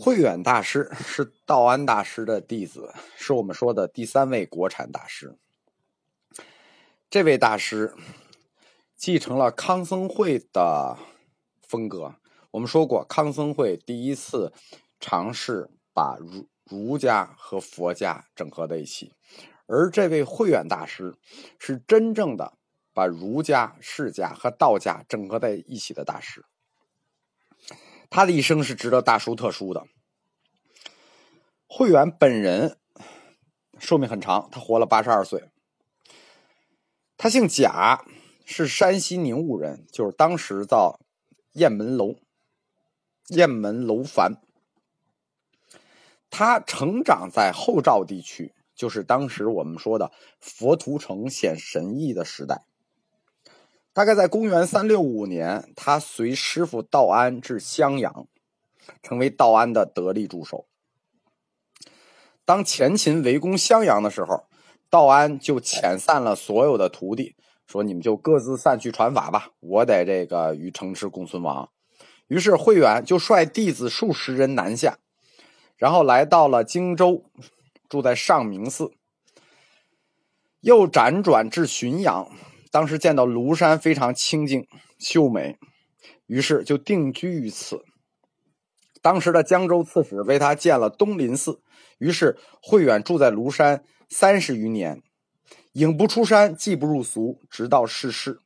慧远大师是道安大师的弟子，是我们说的第三位国产大师。这位大师继承了康僧会的风格。我们说过，康僧会第一次尝试把儒儒家和佛家整合在一起，而这位慧远大师是真正的把儒家、释家和道家整合在一起的大师。他的一生是值得大书特书的。慧远本人寿命很长，他活了八十二岁。他姓贾，是山西宁武人，就是当时叫雁门楼。雁门楼烦。他成长在后赵地区，就是当时我们说的佛图城显神异的时代。大概在公元三六五年，他随师傅道安至襄阳，成为道安的得力助手。当前秦围攻襄阳的时候，道安就遣散了所有的徒弟，说：“你们就各自散去传法吧，我得这个与城池共存亡。”于是慧远就率弟子数十人南下，然后来到了荆州，住在上明寺，又辗转至浔阳。当时见到庐山非常清静秀美，于是就定居于此。当时的江州刺史为他建了东林寺，于是慧远住在庐山三十余年，影不出山，技不入俗，直到逝世。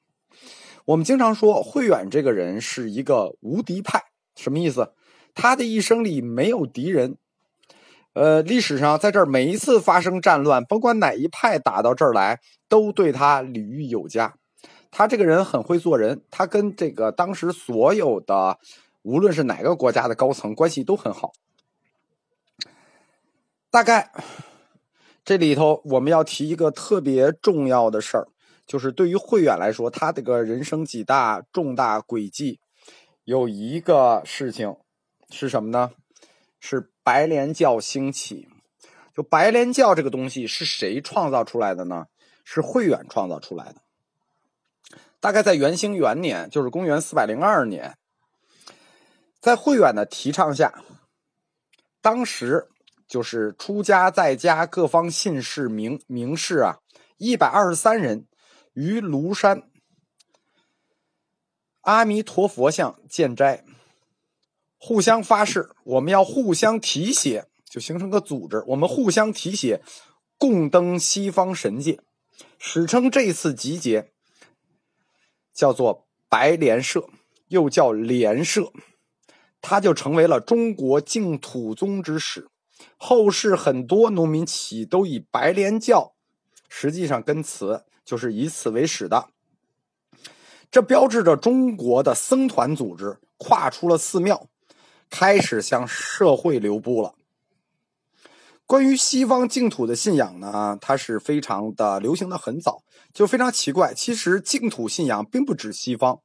我们经常说慧远这个人是一个无敌派，什么意思？他的一生里没有敌人。呃，历史上在这儿每一次发生战乱，甭管哪一派打到这儿来，都对他礼遇有加。他这个人很会做人，他跟这个当时所有的，无论是哪个国家的高层关系都很好。大概这里头我们要提一个特别重要的事儿，就是对于慧远来说，他这个人生几大重大轨迹，有一个事情是什么呢？是。白莲教兴起，就白莲教这个东西是谁创造出来的呢？是慧远创造出来的。大概在元兴元年，就是公元四百零二年，在慧远的提倡下，当时就是出家在家各方信士名名士啊，一百二十三人于庐山阿弥陀佛像建斋。互相发誓，我们要互相提携，就形成个组织。我们互相提携，共登西方神界。史称这次集结叫做白莲社，又叫莲社，它就成为了中国净土宗之始。后世很多农民起义都以白莲教，实际上根词就是以此为始的。这标志着中国的僧团组织跨出了寺庙。开始向社会流布了。关于西方净土的信仰呢，它是非常的流行的很早，就非常奇怪。其实净土信仰并不止西方，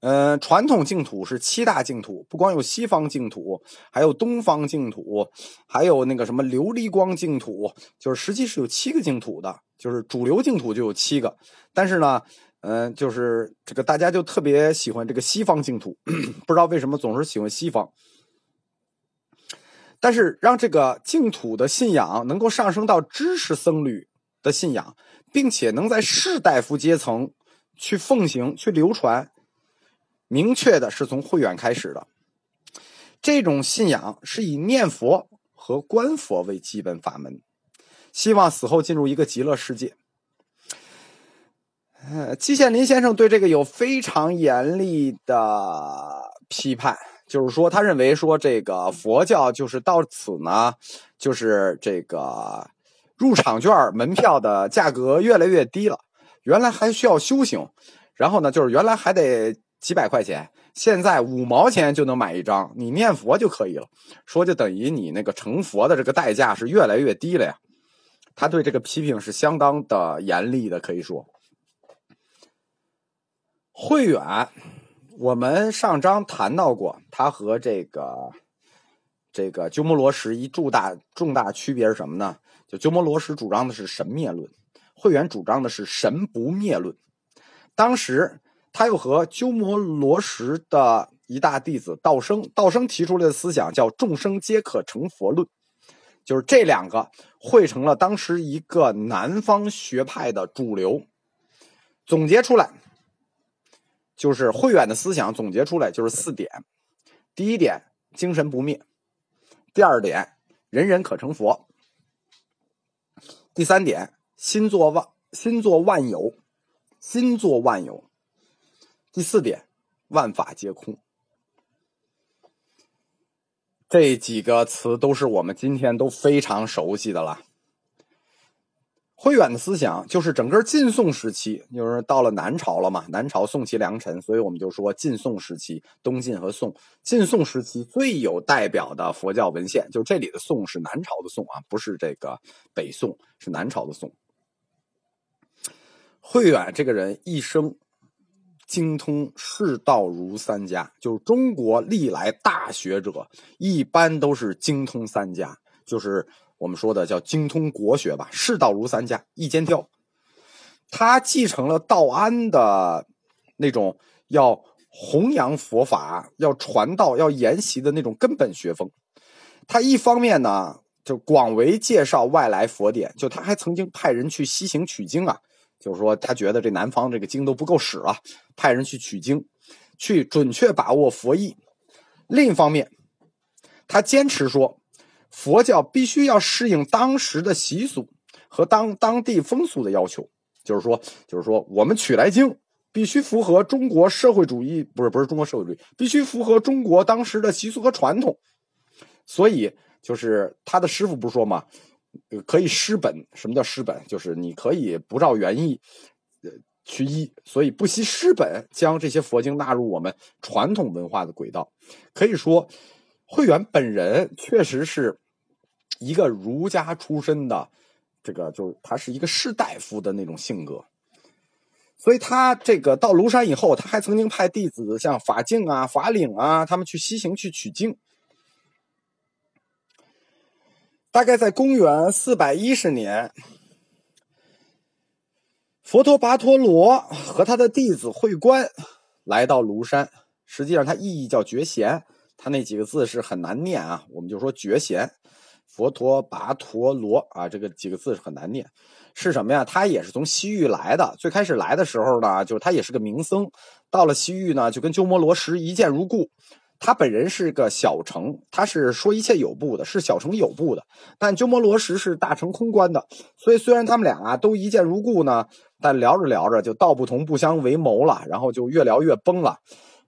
嗯，传统净土是七大净土，不光有西方净土，还有东方净土，还有那个什么琉璃光净土，就是实际是有七个净土的，就是主流净土就有七个。但是呢，嗯，就是这个大家就特别喜欢这个西方净土，不知道为什么总是喜欢西方。但是，让这个净土的信仰能够上升到知识僧侣的信仰，并且能在士大夫阶层去奉行、去流传，明确的是从慧远开始的。这种信仰是以念佛和观佛为基本法门，希望死后进入一个极乐世界。呃，季羡林先生对这个有非常严厉的批判。就是说，他认为说这个佛教就是到此呢，就是这个入场券门票的价格越来越低了。原来还需要修行，然后呢，就是原来还得几百块钱，现在五毛钱就能买一张，你念佛就可以了。说就等于你那个成佛的这个代价是越来越低了呀。他对这个批评是相当的严厉的，可以说。慧远。我们上章谈到过，他和这个这个鸠摩罗什一重大重大区别是什么呢？就鸠摩罗什主张的是神灭论，慧远主张的是神不灭论。当时他又和鸠摩罗什的一大弟子道生，道生提出来的思想叫“众生皆可成佛论”，就是这两个汇成了当时一个南方学派的主流。总结出来，就是慧远的思想总结出来就是四点：第一点，精神不灭；第二点，人人可成佛；第三点，心作万心作万有，心作万有；第四点，万法皆空。这几个词都是我们今天都非常熟悉的了。慧远的思想就是整个晋宋时期，就是到了南朝了嘛。南朝宋齐梁陈，所以我们就说晋宋时期，东晋和宋。晋宋时期最有代表的佛教文献，就是这里的“宋”是南朝的“宋”啊，不是这个北宋，是南朝的“宋”。慧远这个人一生精通世道儒三家，就是中国历来大学者一般都是精通三家，就是。我们说的叫精通国学吧，世道儒三家一肩挑，他继承了道安的那种要弘扬佛法、要传道、要研习的那种根本学风。他一方面呢，就广为介绍外来佛典，就他还曾经派人去西行取经啊，就是说他觉得这南方这个经都不够使了，派人去取经，去准确把握佛意。另一方面，他坚持说。佛教必须要适应当时的习俗和当当地风俗的要求，就是说，就是说，我们取来经必须符合中国社会主义，不是不是中国社会主义，必须符合中国当时的习俗和传统。所以，就是他的师傅不是说嘛，可以失本。什么叫失本？就是你可以不照原意，呃，去医，所以不惜失本，将这些佛经纳入我们传统文化的轨道。可以说，慧远本人确实是。一个儒家出身的，这个就是他是一个士大夫的那种性格，所以他这个到庐山以后，他还曾经派弟子像法净啊、法领啊，他们去西行去取经。大概在公元四百一十年，佛陀跋陀罗和他的弟子慧观来到庐山，实际上他意义叫觉贤，他那几个字是很难念啊，我们就说觉贤。佛陀跋陀罗啊，这个几个字是很难念，是什么呀？他也是从西域来的。最开始来的时候呢，就是他也是个名僧。到了西域呢，就跟鸠摩罗什一见如故。他本人是个小乘，他是说一切有部的，是小乘有部的。但鸠摩罗什是大乘空观的，所以虽然他们俩啊都一见如故呢，但聊着聊着就道不同不相为谋了，然后就越聊越崩了。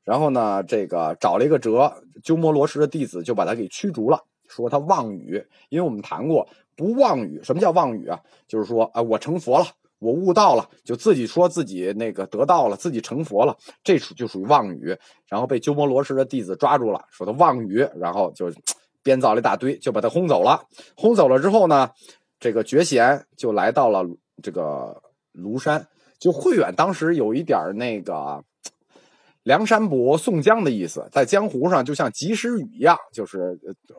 然后呢，这个找了一个辙，鸠摩罗什的弟子就把他给驱逐了。说他妄语，因为我们谈过不妄语。什么叫妄语啊？就是说啊，我成佛了，我悟道了，就自己说自己那个得道了，自己成佛了，这属就属于妄语。然后被鸠摩罗什的弟子抓住了，说他妄语，然后就 编造了一大堆，就把他轰走了。轰走了之后呢，这个觉贤就来到了这个庐山。就慧远当时有一点那个。梁山伯宋江的意思，在江湖上就像及时雨一样，就是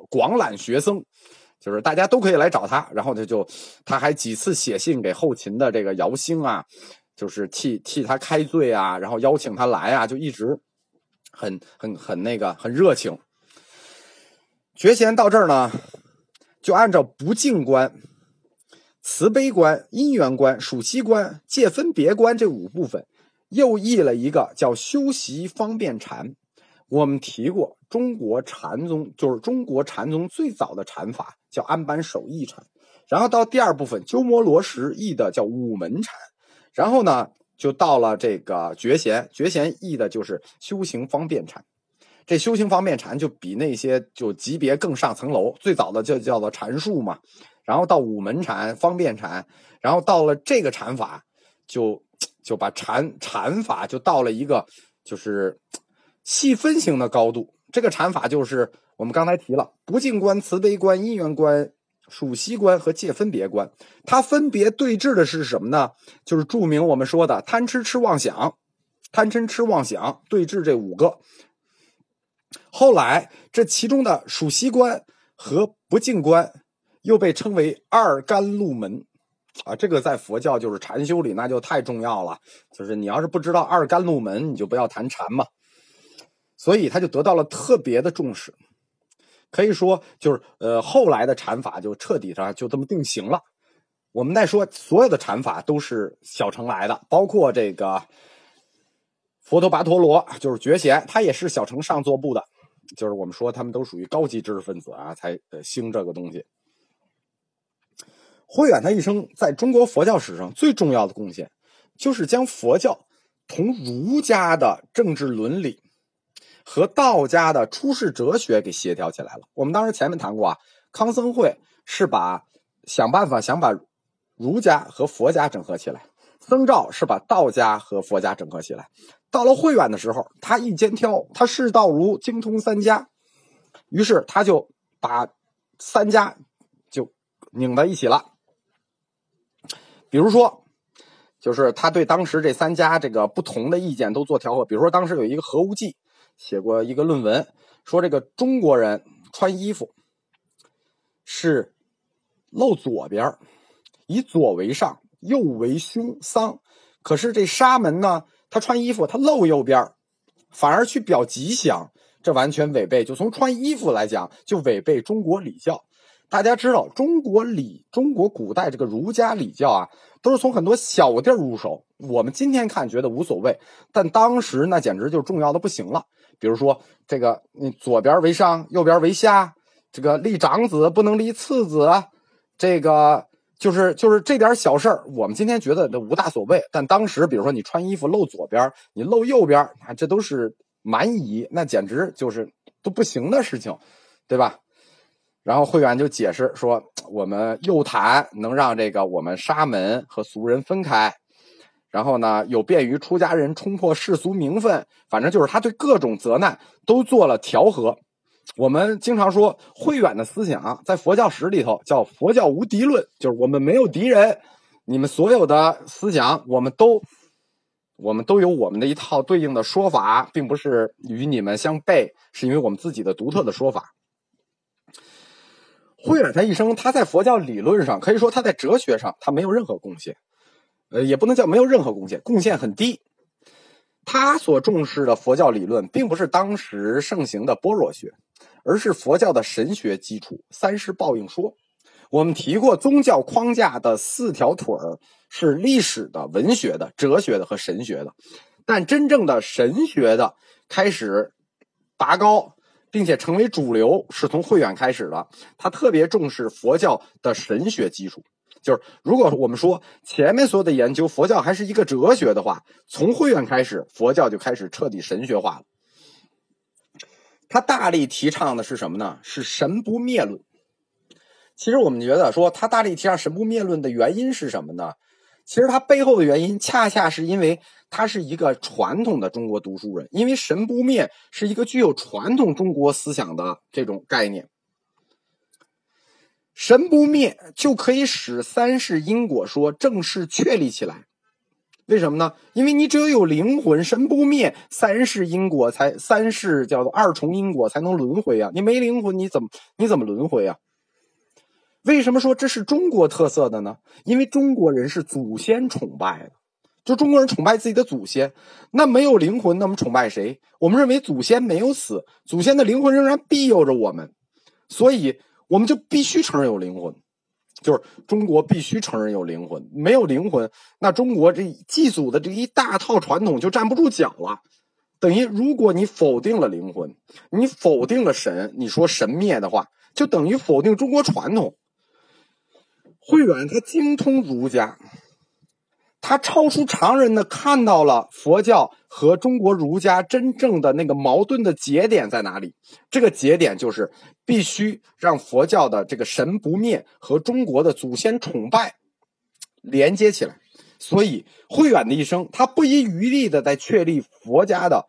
广揽学生，就是大家都可以来找他。然后他就，他还几次写信给后秦的这个姚兴啊，就是替替他开罪啊，然后邀请他来啊，就一直很很很那个很热情。觉贤到这儿呢，就按照不净观、慈悲观、因缘观、属息观、界分别观这五部分。又译了一个叫修习方便禅。我们提过，中国禅宗就是中国禅宗最早的禅法叫安般守意禅。然后到第二部分，鸠摩罗什译的叫五门禅。然后呢，就到了这个觉贤，觉贤译的就是修行方便禅。这修行方便禅就比那些就级别更上层楼。最早的就叫做禅术嘛。然后到五门禅、方便禅，然后到了这个禅法就。就把禅禅法就到了一个就是细分型的高度。这个禅法就是我们刚才提了不净观、慈悲观、因缘观、属息观和界分别观。它分别对峙的是什么呢？就是著名我们说的贪吃痴妄想，贪嗔痴妄想对峙这五个。后来这其中的属息观和不净观又被称为二甘露门。啊，这个在佛教就是禅修里那就太重要了。就是你要是不知道二甘露门，你就不要谈禅嘛。所以他就得到了特别的重视。可以说，就是呃，后来的禅法就彻底上就这么定型了。我们再说，所有的禅法都是小乘来的，包括这个佛陀跋陀罗，就是觉贤，他也是小乘上座部的。就是我们说，他们都属于高级知识分子啊，才兴这个东西。慧远他一生在中国佛教史上最重要的贡献，就是将佛教同儒家的政治伦理。和道家的出世哲学给协调起来了。我们当时前面谈过啊，康僧会是把想办法想把儒家和佛家整合起来，僧肇是把道家和佛家整合起来。到了慧远的时候，他一肩挑，他视道儒精通三家，于是他就把三家就拧在一起了。比如说，就是他对当时这三家这个不同的意见都做调和。比如说，当时有一个何无忌。写过一个论文，说这个中国人穿衣服是露左边以左为上，右为胸丧。可是这沙门呢，他穿衣服他露右边反而去表吉祥，这完全违背。就从穿衣服来讲，就违背中国礼教。大家知道，中国礼，中国古代这个儒家礼教啊，都是从很多小地儿入手。我们今天看觉得无所谓，但当时那简直就重要的不行了。比如说，这个你左边为上，右边为下，这个立长子不能立次子，这个就是就是这点小事儿，我们今天觉得这无大所谓。但当时，比如说你穿衣服露左边，你露右边，啊，这都是蛮夷，那简直就是都不行的事情，对吧？然后慧远就解释说，我们右袒能让这个我们沙门和俗人分开。然后呢，有便于出家人冲破世俗名分，反正就是他对各种责难都做了调和。我们经常说慧远的思想在佛教史里头叫佛教无敌论，就是我们没有敌人，你们所有的思想我们都我们都有我们的一套对应的说法，并不是与你们相悖，是因为我们自己的独特的说法。慧远他一生他在佛教理论上可以说他在哲学上他没有任何贡献。呃，也不能叫没有任何贡献，贡献很低。他所重视的佛教理论，并不是当时盛行的般若学，而是佛教的神学基础——三世报应说。我们提过，宗教框架的四条腿儿是历史的、文学的、哲学的和神学的。但真正的神学的开始拔高，并且成为主流，是从慧远开始的。他特别重视佛教的神学基础。就是，如果我们说前面所有的研究，佛教还是一个哲学的话，从慧远开始，佛教就开始彻底神学化了。他大力提倡的是什么呢？是神不灭论。其实我们觉得说他大力提倡神不灭论的原因是什么呢？其实他背后的原因，恰恰是因为他是一个传统的中国读书人，因为神不灭是一个具有传统中国思想的这种概念。神不灭就可以使三世因果说正式确立起来，为什么呢？因为你只有有灵魂，神不灭，三世因果才三世叫做二重因果才能轮回啊！你没灵魂，你怎么你怎么轮回啊？为什么说这是中国特色的呢？因为中国人是祖先崇拜的，就中国人崇拜自己的祖先。那没有灵魂，那么崇拜谁？我们认为祖先没有死，祖先的灵魂仍然庇佑着我们，所以。我们就必须承认有灵魂，就是中国必须承认有灵魂。没有灵魂，那中国这祭祖的这一大套传统就站不住脚了。等于如果你否定了灵魂，你否定了神，你说神灭的话，就等于否定中国传统。慧远他精通儒家。他超出常人的看到了佛教和中国儒家真正的那个矛盾的节点在哪里？这个节点就是必须让佛教的这个神不灭和中国的祖先崇拜连接起来。所以慧远的一生，他不遗余力的在确立佛家的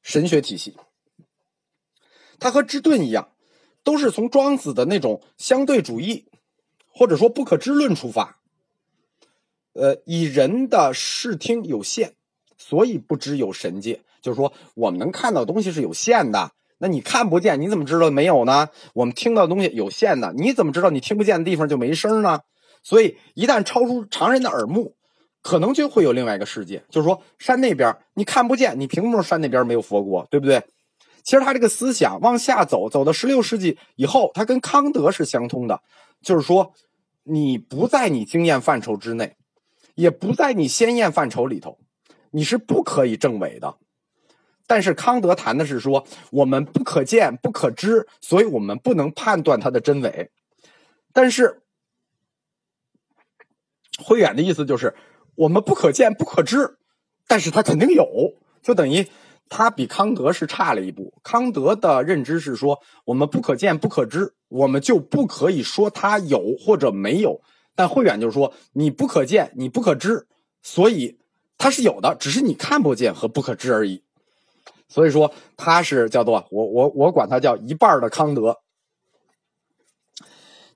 神学体系。他和芝顿一样，都是从庄子的那种相对主义或者说不可知论出发。呃，以人的视听有限，所以不知有神界。就是说，我们能看到东西是有限的。那你看不见，你怎么知道没有呢？我们听到的东西有限的，你怎么知道你听不见的地方就没声呢？所以，一旦超出常人的耳目，可能就会有另外一个世界。就是说，山那边你看不见，你凭什么山那边没有佛国？对不对？其实他这个思想往下走，走到十六世纪以后，他跟康德是相通的，就是说，你不在你经验范畴之内，也不在你先验范畴里头，你是不可以证伪的。但是康德谈的是说，我们不可见、不可知，所以我们不能判断它的真伪。但是慧远的意思就是，我们不可见、不可知，但是它肯定有，就等于他比康德是差了一步。康德的认知是说，我们不可见、不可知，我们就不可以说它有或者没有。但慧远就是说，你不可见，你不可知，所以它是有的，只是你看不见和不可知而已。所以说，他是叫做我我我管他叫一半的康德。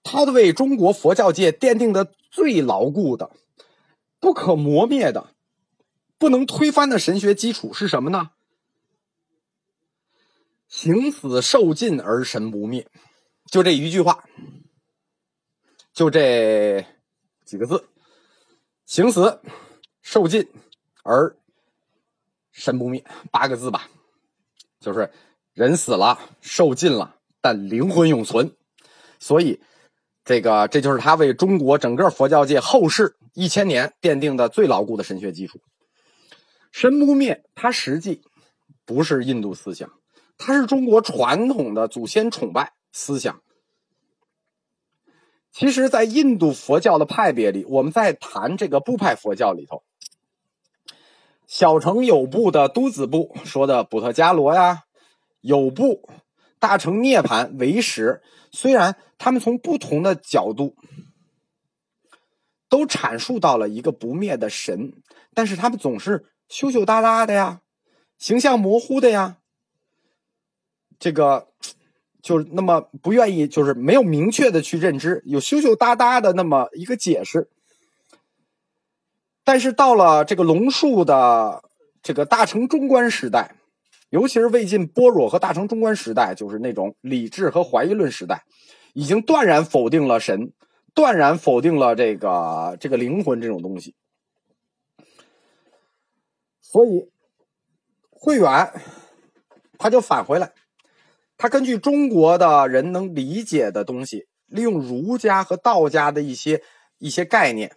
他为中国佛教界奠定的最牢固的、不可磨灭的、不能推翻的神学基础是什么呢？行死受尽而神不灭，就这一句话，就这几个字：行死受尽而神不灭，八个字吧。就是人死了，受尽了，但灵魂永存，所以这个这就是他为中国整个佛教界后世一千年奠定的最牢固的神学基础。神不灭，它实际不是印度思想，它是中国传统的祖先崇拜思想。其实，在印度佛教的派别里，我们在谈这个部派佛教里头。小乘有部的都子部说的布特伽罗呀，有部大乘涅盘为实，虽然他们从不同的角度都阐述到了一个不灭的神，但是他们总是羞羞答答的呀，形象模糊的呀，这个就是那么不愿意，就是没有明确的去认知，有羞羞答答的那么一个解释。但是到了这个龙树的这个大乘中观时代，尤其是魏晋般若和大乘中观时代，就是那种理智和怀疑论时代，已经断然否定了神，断然否定了这个这个灵魂这种东西。所以慧远他就返回来，他根据中国的人能理解的东西，利用儒家和道家的一些一些概念。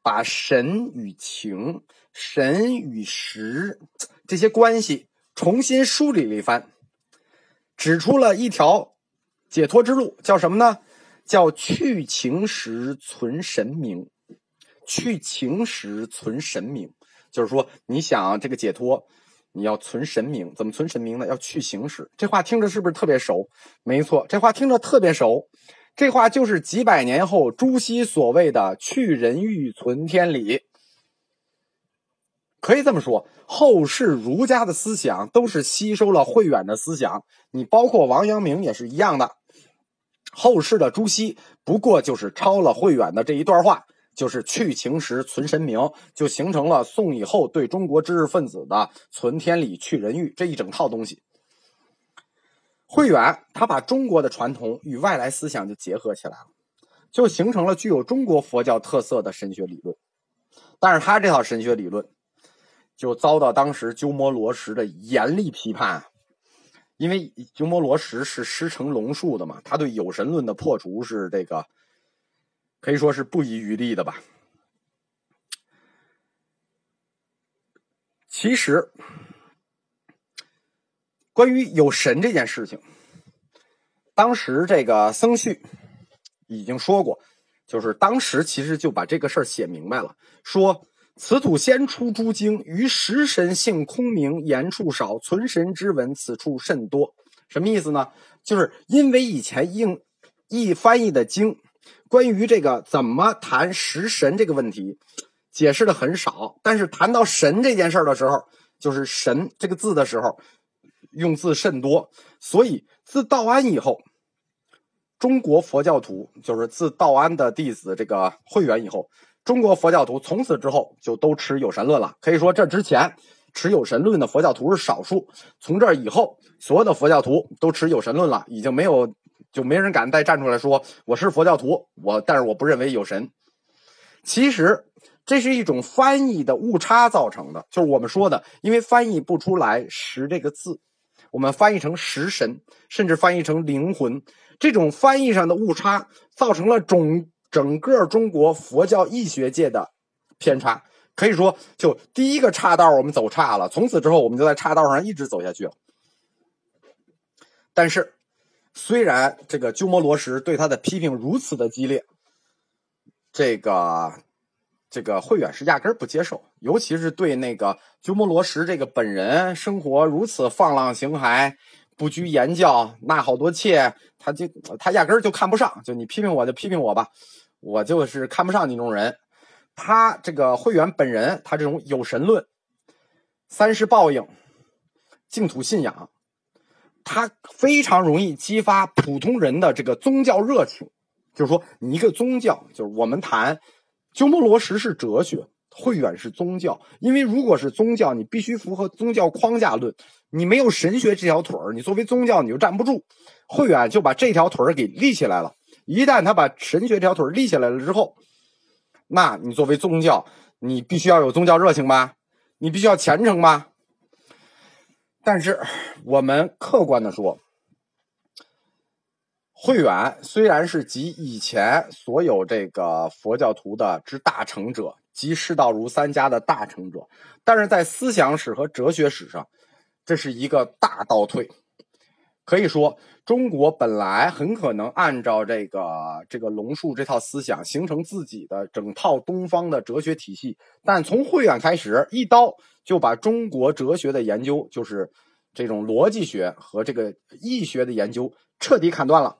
把神与情、神与实这些关系重新梳理了一番，指出了一条解脱之路，叫什么呢？叫去情时存神明。去情时存神明，就是说，你想这个解脱，你要存神明。怎么存神明呢？要去形式。这话听着是不是特别熟？没错，这话听着特别熟。这话就是几百年后朱熹所谓的“去人欲存天理”。可以这么说，后世儒家的思想都是吸收了慧远的思想。你包括王阳明也是一样的。后世的朱熹不过就是抄了慧远的这一段话，就是“去情时存神明”，就形成了宋以后对中国知识分子的“存天理，去人欲”这一整套东西。慧远他把中国的传统与外来思想就结合起来了，就形成了具有中国佛教特色的神学理论。但是他这套神学理论就遭到当时鸠摩罗什的严厉批判，因为鸠摩罗什是师承龙树的嘛，他对有神论的破除是这个可以说是不遗余力的吧。其实。关于有神这件事情，当时这个僧绪已经说过，就是当时其实就把这个事儿写明白了，说此土先出诸经，于实神性空明，言处少，存神之文此处甚多。什么意思呢？就是因为以前应译翻译的经，关于这个怎么谈实神这个问题，解释的很少，但是谈到神这件事的时候，就是神这个字的时候。用字甚多，所以自道安以后，中国佛教徒就是自道安的弟子这个慧远以后，中国佛教徒从此之后就都持有神论了。可以说，这之前持有神论的佛教徒是少数，从这以后，所有的佛教徒都持有神论了，已经没有，就没人敢再站出来说我是佛教徒，我但是我不认为有神。其实这是一种翻译的误差造成的，就是我们说的，因为翻译不出来“识”这个字。我们翻译成食神，甚至翻译成灵魂。这种翻译上的误差，造成了总整个中国佛教易学界的偏差。可以说，就第一个岔道我们走岔了，从此之后我们就在岔道上一直走下去了。但是，虽然这个鸠摩罗什对他的批评如此的激烈，这个这个慧远是压根儿不接受，尤其是对那个鸠摩罗什这个本人生活如此放浪形骸、不拘言教、纳好多妾，他就他压根儿就看不上。就你批评我就批评我吧，我就是看不上你这种人。他这个慧远本人，他这种有神论、三世报应、净土信仰。它非常容易激发普通人的这个宗教热情，就是说，你一个宗教，就是我们谈鸠摩罗什是哲学，慧远是宗教。因为如果是宗教，你必须符合宗教框架论，你没有神学这条腿儿，你作为宗教你就站不住。慧远就把这条腿儿给立起来了。一旦他把神学这条腿儿立起来了之后，那你作为宗教，你必须要有宗教热情吧？你必须要虔诚吧？但是，我们客观的说，慧远虽然是集以前所有这个佛教徒的之大成者，集释道儒三家的大成者，但是在思想史和哲学史上，这是一个大倒退。可以说，中国本来很可能按照这个这个龙树这套思想，形成自己的整套东方的哲学体系，但从慧远开始，一刀。就把中国哲学的研究，就是这种逻辑学和这个易学的研究彻底砍断了。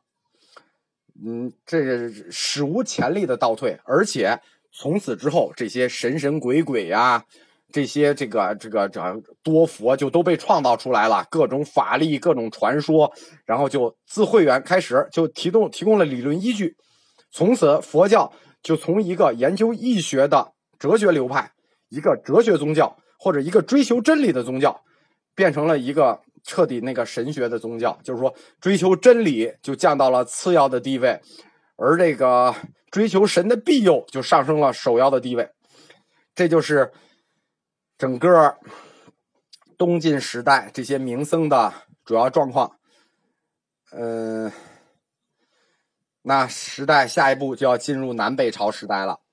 嗯，这是史无前例的倒退，而且从此之后，这些神神鬼鬼呀，这些这个这个这多佛就都被创造出来了，各种法力、各种传说，然后就自慧远开始就提供提供了理论依据，从此佛教就从一个研究易学的哲学流派，一个哲学宗教。或者一个追求真理的宗教，变成了一个彻底那个神学的宗教，就是说追求真理就降到了次要的地位，而这个追求神的庇佑就上升了首要的地位。这就是整个东晋时代这些名僧的主要状况。嗯，那时代下一步就要进入南北朝时代了。